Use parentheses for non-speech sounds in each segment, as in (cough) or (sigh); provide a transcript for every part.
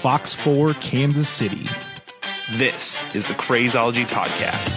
Fox 4 Kansas City. This is the Crazeology Podcast.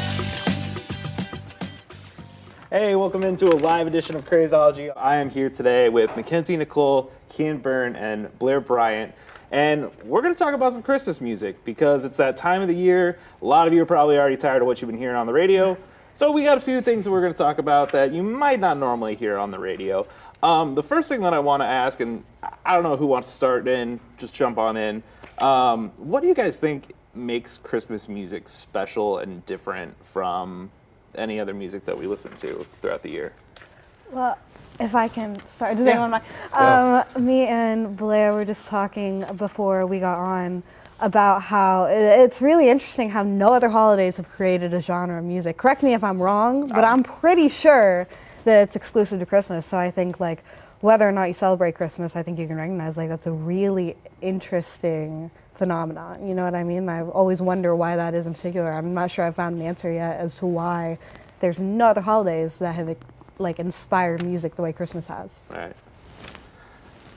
Hey, welcome into a live edition of Crazeology. I am here today with Mackenzie Nicole, Kian Byrne, and Blair Bryant. And we're going to talk about some Christmas music because it's that time of the year. A lot of you are probably already tired of what you've been hearing on the radio. So we got a few things that we're going to talk about that you might not normally hear on the radio. Um, the first thing that I want to ask, and I don't know who wants to start in, just jump on in. Um, what do you guys think makes Christmas music special and different from any other music that we listen to throughout the year? Well, if I can start, does Yeah. anyone mind? Um, me and Blair were just talking before we got on about how it's really interesting how no other holidays have created a genre of music. Correct me if I'm wrong, but I'm pretty sure that it's exclusive to Christmas. So I think like whether or not you celebrate Christmas, I think you can recognize like that's a really interesting phenomenon. You know what I mean? I always wonder why that is in particular. I'm not sure I've found an answer yet as to why there's no other holidays that have like inspired music the way Christmas has. Right.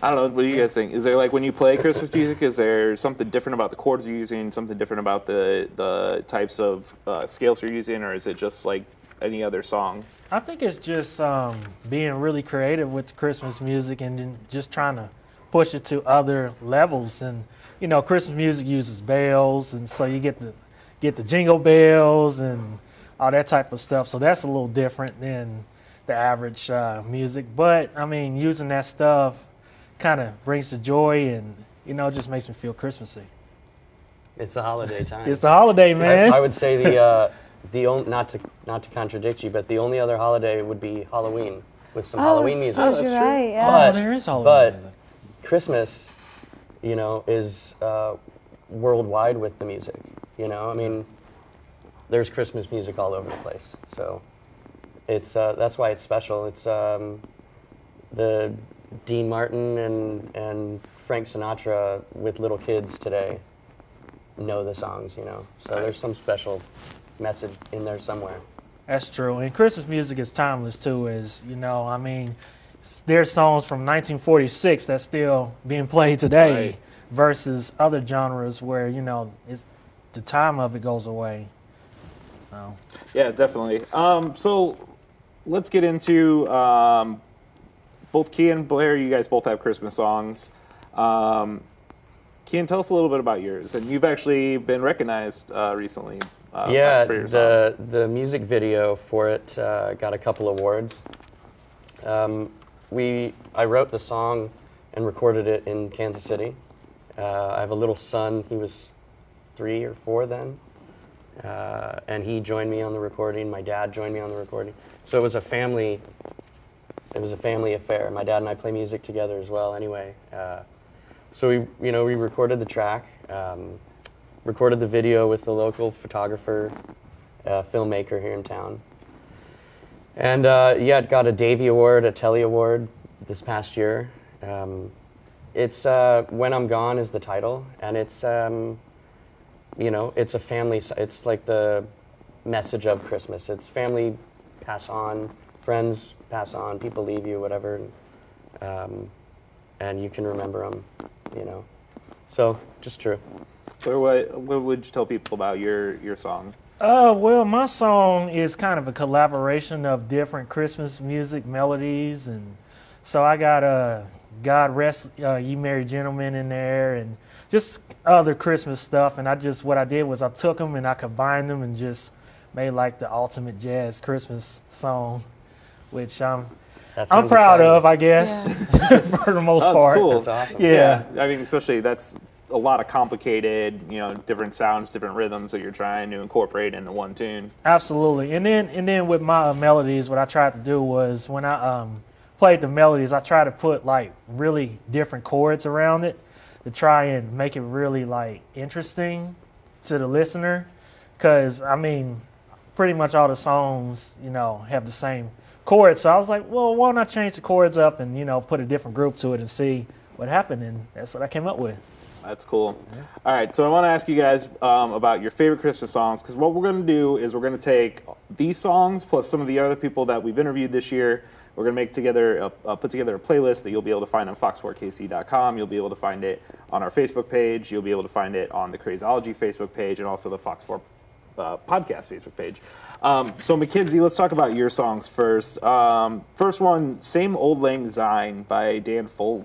I don't know. What do you guys think? Is there like when you play Christmas music, is there something different about the chords you're using, something different about the the types of uh, scales you're using, or is it just like any other song? I think it's just um, being really creative with Christmas music and just trying to push it to other levels. And you know, Christmas music uses bells, and so you get the get the jingle bells and all that type of stuff. So that's a little different than the average uh, music. But I mean, using that stuff kind of brings the joy and you know just makes me feel Christmassy. It's the holiday (laughs) time. It's the holiday, man. I, I would say the uh, (laughs) the on, not to not to contradict you, but the only other holiday would be Halloween with some Oh, Halloween music. oh, you're right, yeah. But, Oh, there is Halloween But music. Christmas, you know, is uh, worldwide with the music. You know, I mean, there's Christmas music all over the place. So it's uh, that's why it's special. It's um, the Dean Martin and and Frank Sinatra with little kids today know the songs. You know, so there's some special message in there somewhere. That's true. And Christmas music is timeless too, as you know. I mean, there's songs from 1946 that's still being played today Right. versus other genres where, you know, it's, the time of it goes away. So, Yeah, definitely. Um, so let's get into um, both Key and Blair. You guys both have Christmas songs. Um, Kian, tell us a little bit about yours. And you've actually been recognized uh, recently. Uh, yeah, for your song. the the music video for it uh, got a couple awards. Um, we I wrote the song and recorded it in Kansas City. Uh, I have a little son. He was three or four then, uh, and he joined me on the recording. My dad joined me on the recording. So it was a family. It was a family affair. My dad and I play music together as well. Anyway, uh, so we you know we recorded the track. Um, recorded the video with the local photographer, uh, filmmaker here in town. And uh, yeah, it got a Davey Award, a Telly Award this past year. Um, it's uh, When I'm Gone is the title, and it's, um, you know, it's a family, it's like the message of Christmas. It's family pass on, friends pass on, people leave you, whatever, um, and you can remember them, you know. So, just true. Or what, what would you tell people about your, your song? Uh, well, my song is kind of a collaboration of different Christmas music melodies, and so I got uh, "God Rest uh, You Merry Gentlemen" in there, and just other Christmas stuff. And I just what I did was I took them and I combined them and just made like the ultimate jazz Christmas song, which I'm That I'm proud exciting. of, I guess, (laughs) for the most Oh, that's part. cool. That's awesome. Yeah. I mean, especially that's a lot of complicated, you know, different sounds, different rhythms that you're trying to incorporate into one tune. Absolutely, and then and then with my uh, melodies, what I tried to do was when I um played the melodies, I try to put like really different chords around it to try and make it really like interesting to the listener. Cause I mean, pretty much all the songs, you know, have the same chords. So I was like, well, why don't I change the chords up and, you know, put a different group to it and see what happened? And that's what I came up with. That's cool. All right, so I want to ask you guys um, about your favorite Christmas songs because what we're going to do is we're going to take these songs plus some of the other people that we've interviewed this year. We're going to make together, a, uh, put together a playlist that you'll be able to find on fox4kc.com. You'll be able to find it on our Facebook page. You'll be able to find it on the Crazeology Facebook page and also the Fox 4 uh, podcast Facebook page. Um, so Mackenzie, let's talk about your songs first. Um, first one, "Same Old Lang Syne" by Dan Fol-.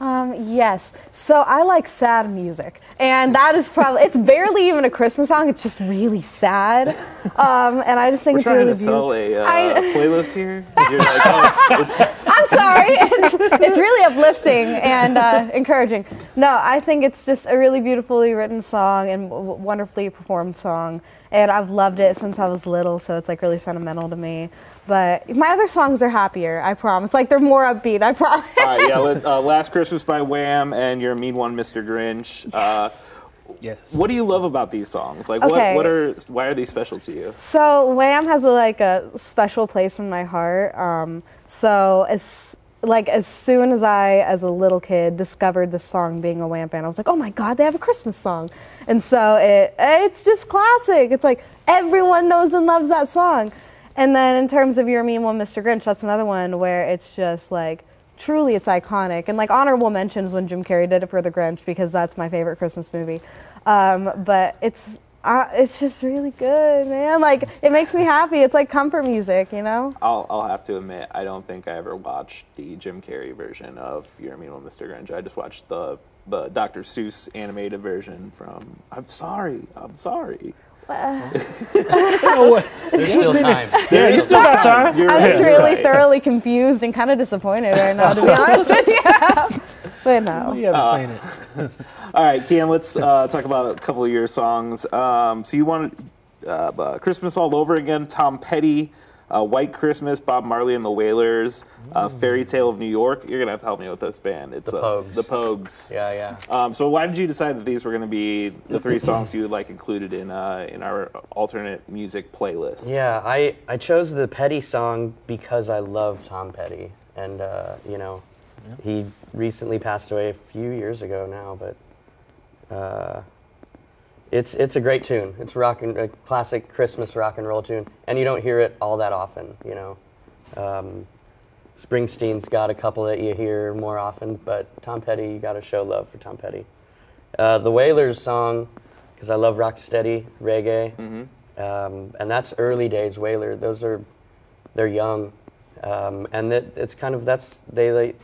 Um, yes. So I like sad music, and that is probably it's barely even a Christmas song. It's just really sad, um, and I just think We're it's trying really to sell a uh, I- playlist here. You're like, oh, it's, it's, I'm sorry. (laughs) It's, it's really uplifting and uh, encouraging. No, I think it's just a really beautifully written song and w- wonderfully performed song. And I've loved it since I was little, so it's like really sentimental to me. But my other songs are happier, I promise. Like they're more upbeat, I (laughs) promise. all right, yeah. Uh, Last Christmas by Wham and Your Mean One, Mr. Grinch. Uh, Yes. what do you love about these songs? Like, Okay. what, what are, why are these special to you? So Wham has a, like a special place in my heart. Um, so as like as soon as I, as a little kid, discovered this song being a Wham band, I was like, oh my god, they have a Christmas song, and so it it's just classic. It's like everyone knows and loves that song. And then in terms of Your Mean One, Mr. Grinch, that's another one where it's just like truly it's iconic and like honorable mentions when Jim Carrey did it for The Grinch because that's my favorite Christmas movie. Um, but it's uh, it's just really good, man. Like it makes me happy. It's like comfort music, you know. I'll, I'll have to admit, I don't think I ever watched the Jim Carrey version of Your Mean One, Mr. Grinch. I just watched the the Dr. Seuss animated version from. I'm sorry. I'm sorry. There's still time. Yeah, you still got time. You're I'm right, just really right. thoroughly confused and kind of disappointed right now, to be (laughs) honest with you. but no. You haven't Uh, seen it. All right, Cam, let's uh, talk about a couple of your songs. Um, so you wanted uh, uh, Christmas All Over Again, Tom Petty, uh, White Christmas, Bob Marley and the Wailers, uh, Fairy Tale of New York. You're going to have to help me with this band. It's The uh, Pogues. The Pogues. Yeah, yeah. Um, so why did you decide that these were going to be the three songs you would like included in uh, in our alternate music playlist? Yeah, I, I chose the Petty song because I love Tom Petty. And, uh, you know, he recently passed away a few years ago now, but uh, it's, it's a great tune. It's rock and, a classic Christmas rock and roll tune, and you don't hear it all that often, you know. Um, Springsteen's got a couple that you hear more often, but Tom Petty, you got to show love for Tom Petty. Uh, the Wailers song, because I love rocksteady reggae, um, and that's early days Wailer. Those are they're young, um, and that it's kind of that's they they,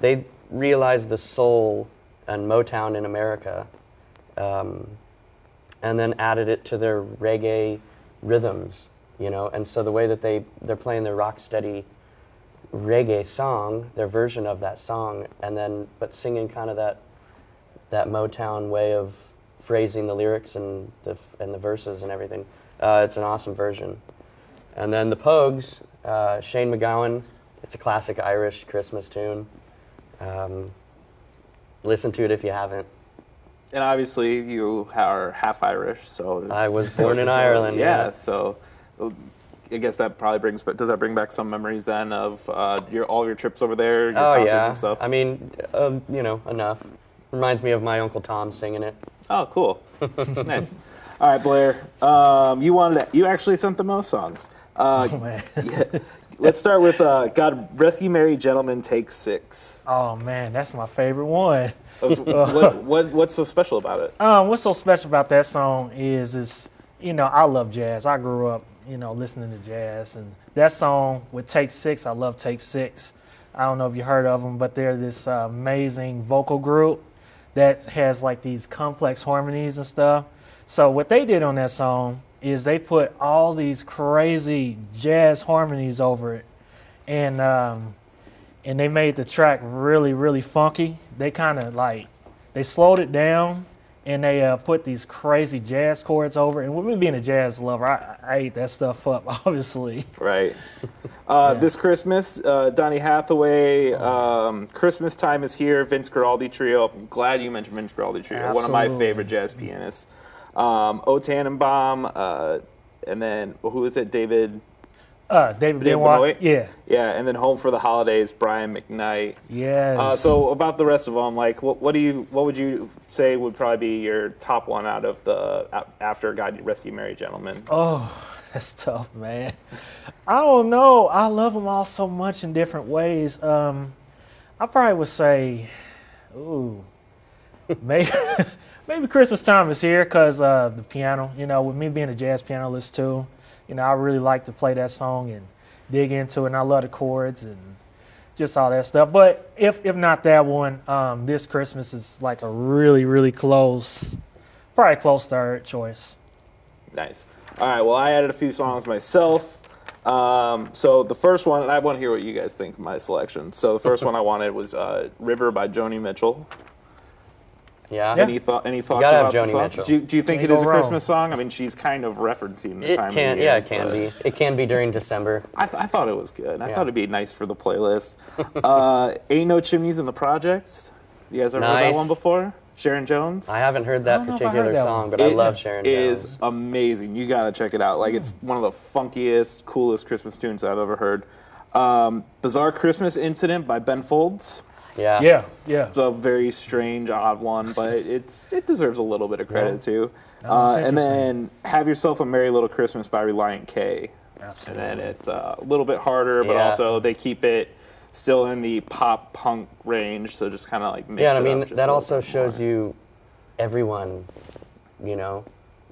they realize the soul and Motown in America, um, and then added it to their reggae rhythms, you know. And so the way that they they're playing their rocksteady reggae song, their version of that song, and then but singing kind of that that Motown way of phrasing the lyrics and the and the verses and everything. Uh, it's an awesome version. And then the Pogues, uh, Shane MacGowan. It's a classic Irish Christmas tune. Um, listen to it if you haven't. And obviously you are half Irish, so I was (laughs) so- born in so, Ireland, Yeah, yeah. so I guess that probably brings. But does that bring back some memories then of uh, your all your trips over there, your Oh concerts yeah. and stuff? I mean, um, you know, enough. Reminds me of my Uncle Tom singing it. Oh, cool. (laughs) nice. All right, Blair. Um, you wanted to, you actually sent the most songs. Uh, Oh, (laughs) man. yeah. Let's start with uh, "God Rest Ye Merry Gentlemen." Take six. Oh man, that's my favorite one. (laughs) what, what, what's so special about it? Um, what's so special about that song is, is you know, I love jazz. I grew up, you know, listening to jazz, and that song with Take Six, I love Take Six. I don't know if you heard of them, but they're this uh, amazing vocal group that has like these complex harmonies and stuff. So what they did on that song is they put all these crazy jazz harmonies over it, and um, and they made the track really really funky. They kind of like they slowed it down and they uh, put these crazy jazz chords over. And with me being a jazz lover, I, I ate that stuff up, (laughs) obviously. Right. Uh, This Christmas, uh, Donny Hathaway, um, Christmas Time is Here, Vince Guaraldi Trio. I'm glad you mentioned Vince Guaraldi Trio, Absolutely. one of my favorite jazz pianists. Um, O Tannenbaum, uh, and then who is it? David. Uh, David David Benoit, yeah, Yeah, and then Home for the Holidays, Brian McKnight. yes. Uh, so about the rest of them, like, what, what do you, what would you say would probably be your top one out of the after God Rest Ye Merry Gentlemen? Oh, (laughs) that's tough, man. I don't know. I love them all so much in different ways. Um, I probably would say, ooh, maybe (laughs) maybe Christmas time is here because uh, the piano. You know, with me being a jazz pianist too, you know, I really like to play that song and dig into it, and I love the chords and just all that stuff. But if if not that one, um, this Christmas is like a really really close, probably close third choice. Nice. All right. Well, I added a few songs myself. Um, so the first one, and I want to hear what you guys think of my selection. So the first (laughs) one I wanted was uh, "River" by Joni Mitchell. Yeah. Any thought? Any thoughts gotta have about the Joni song? Mitchell. Do you, do you think Can't it is a wrong. Christmas song? I mean, she's kind of referencing the It time can, of the yeah, it can but be. It can be during December. I, th- I thought it was good. I Yeah. thought it'd be nice for the playlist. (laughs) uh, "Ain't No Chimneys in the Projects." You guys ever heard that Nice. one before? Sharon Jones. I haven't heard that don't know if I heard particular that song, one. but I It love Sharon is Jones. amazing. You gotta check it out. Like it's one of the funkiest, coolest Christmas tunes I've ever heard. Um, Bizarre Christmas Incident by Ben Folds. Yeah. Yeah, yeah. It's a very strange, odd one, but it's it deserves a little bit of credit too. Oh, Uh, and then Have Yourself a Merry Little Christmas by Relient K. Absolutely. And then it's uh, a little bit harder, but Yeah. also they keep it still in the pop punk range, so just kind of like mix Yeah, and I mean up that also shows more. you everyone, you know,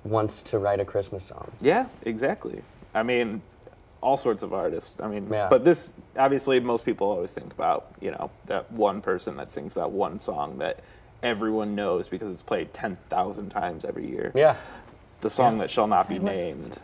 wants to write a Christmas song. Yeah, exactly. I mean, all sorts of artists. I mean, Yeah. but this obviously most people always think about you know that one person that sings that one song that everyone knows because it's played ten thousand times every year. Yeah. The song that shall not be let's- named.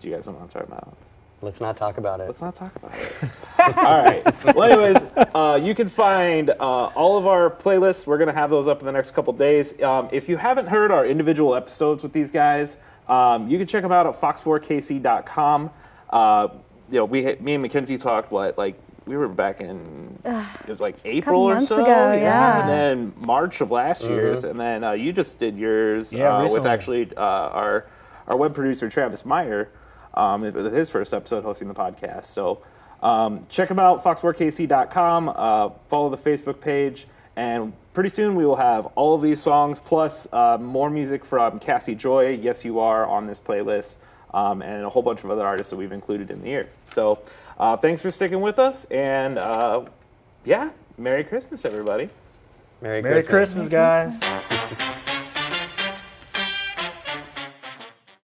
Do you guys know what I'm talking about? Let's not talk about it. Let's not talk about it. (laughs) all right. Well, anyways, uh, you can find uh, all of our playlists. We're gonna have those up in the next couple days. Um, if you haven't heard our individual episodes with these guys, um, you can check them out at fox4kc.com. Uh, you know, we had- me and Mackenzie talked what like we were back in (sighs) it was like April or months so, ago, yeah. and then March of last year's, and then uh, you just did yours Yeah, uh, with recently. actually uh, our our web producer Travis Meyer, um, with his first episode hosting the podcast. So um, check him out, fox4kc.com. Uh, follow the Facebook page, and pretty soon we will have all of these songs plus uh, more music from Cassie Joy. Yes, you are on this playlist, um, and a whole bunch of other artists that we've included in the year. So uh, thanks for sticking with us, and uh, yeah, Merry Christmas, everybody. Merry, Merry Christmas. Christmas, guys. (laughs)